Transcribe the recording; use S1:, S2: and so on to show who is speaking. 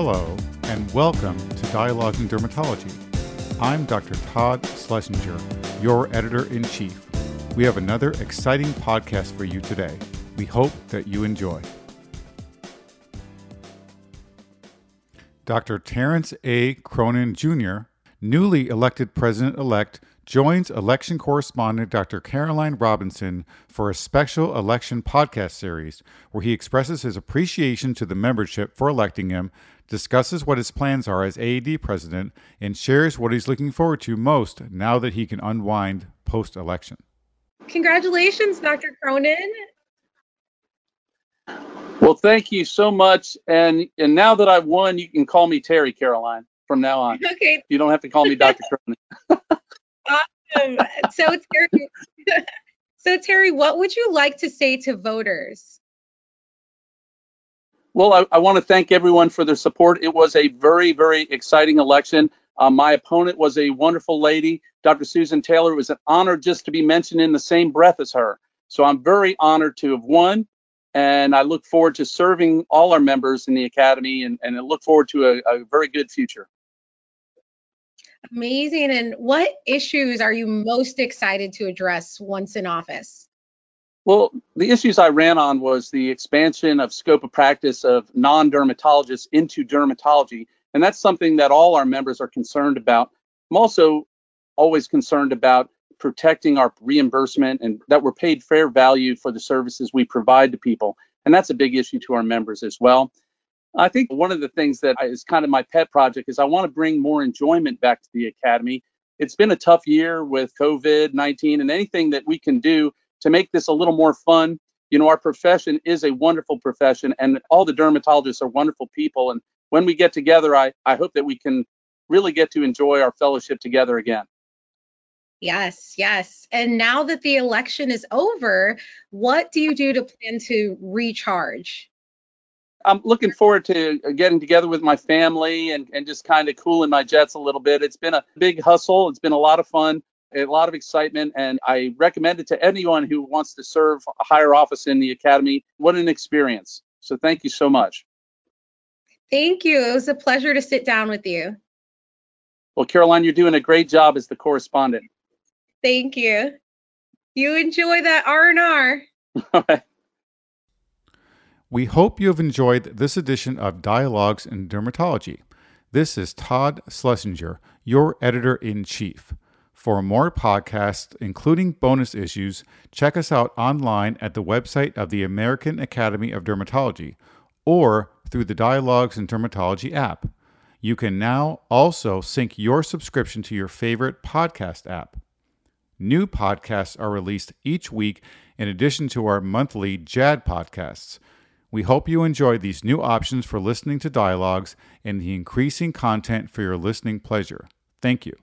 S1: Hello, and welcome to Dialogues in Dermatology. I'm Dr. Todd Schlesinger, your editor in chief. We have another exciting podcast for you today. We hope that you enjoy. Dr. Terrence A. Cronin Jr., newly elected president elect, joins election correspondent Dr. Caroline Robinson for a special election podcast series where he expresses his appreciation to the membership for electing him, discusses what his plans are as AAD president, and shares what he's looking forward to most now that he can unwind post election.
S2: Congratulations, Dr. Cronin.
S3: Well, thank you so much. And and now that I've won, you can call me Terry Caroline from now on.
S2: Okay.
S3: You don't have to call me Dr. Cronin.
S2: awesome. So Terry, so Terry, what would you like to say to voters?
S3: Well, I, I want to thank everyone for their support. It was a very, very exciting election. Uh, my opponent was a wonderful lady, Dr. Susan Taylor. It was an honor just to be mentioned in the same breath as her. So I'm very honored to have won, and I look forward to serving all our members in the academy, and, and I look forward to a, a very good future.
S2: Amazing. And what issues are you most excited to address once in office?
S3: Well, the issues I ran on was the expansion of scope of practice of non-dermatologists into dermatology, and that's something that all our members are concerned about. I'm also always concerned about protecting our reimbursement and that we're paid fair value for the services we provide to people, and that's a big issue to our members as well. I think one of the things that is kind of my pet project is I want to bring more enjoyment back to the academy. It's been a tough year with COVID 19 and anything that we can do to make this a little more fun. You know, our profession is a wonderful profession and all the dermatologists are wonderful people. And when we get together, I, I hope that we can really get to enjoy our fellowship together again.
S2: Yes, yes. And now that the election is over, what do you do to plan to recharge?
S3: I'm looking forward to uh, getting together with my family and, and just kind of cooling my jets a little bit. It's been a big hustle. It's been a lot of fun, a lot of excitement, and I recommend it to anyone who wants to serve a higher office in the academy. What an experience. So thank you so much.
S2: Thank you. It was a pleasure to sit down with you.
S3: Well, Caroline, you're doing a great job as the correspondent.
S2: Thank you. You enjoy that R&R.
S3: All right.
S1: We hope you have enjoyed this edition of Dialogues in Dermatology. This is Todd Schlesinger, your editor in chief. For more podcasts, including bonus issues, check us out online at the website of the American Academy of Dermatology or through the Dialogues in Dermatology app. You can now also sync your subscription to your favorite podcast app. New podcasts are released each week in addition to our monthly JAAD podcasts. We hope you enjoy these new options for listening to dialogues and the increasing content for your listening pleasure. Thank you.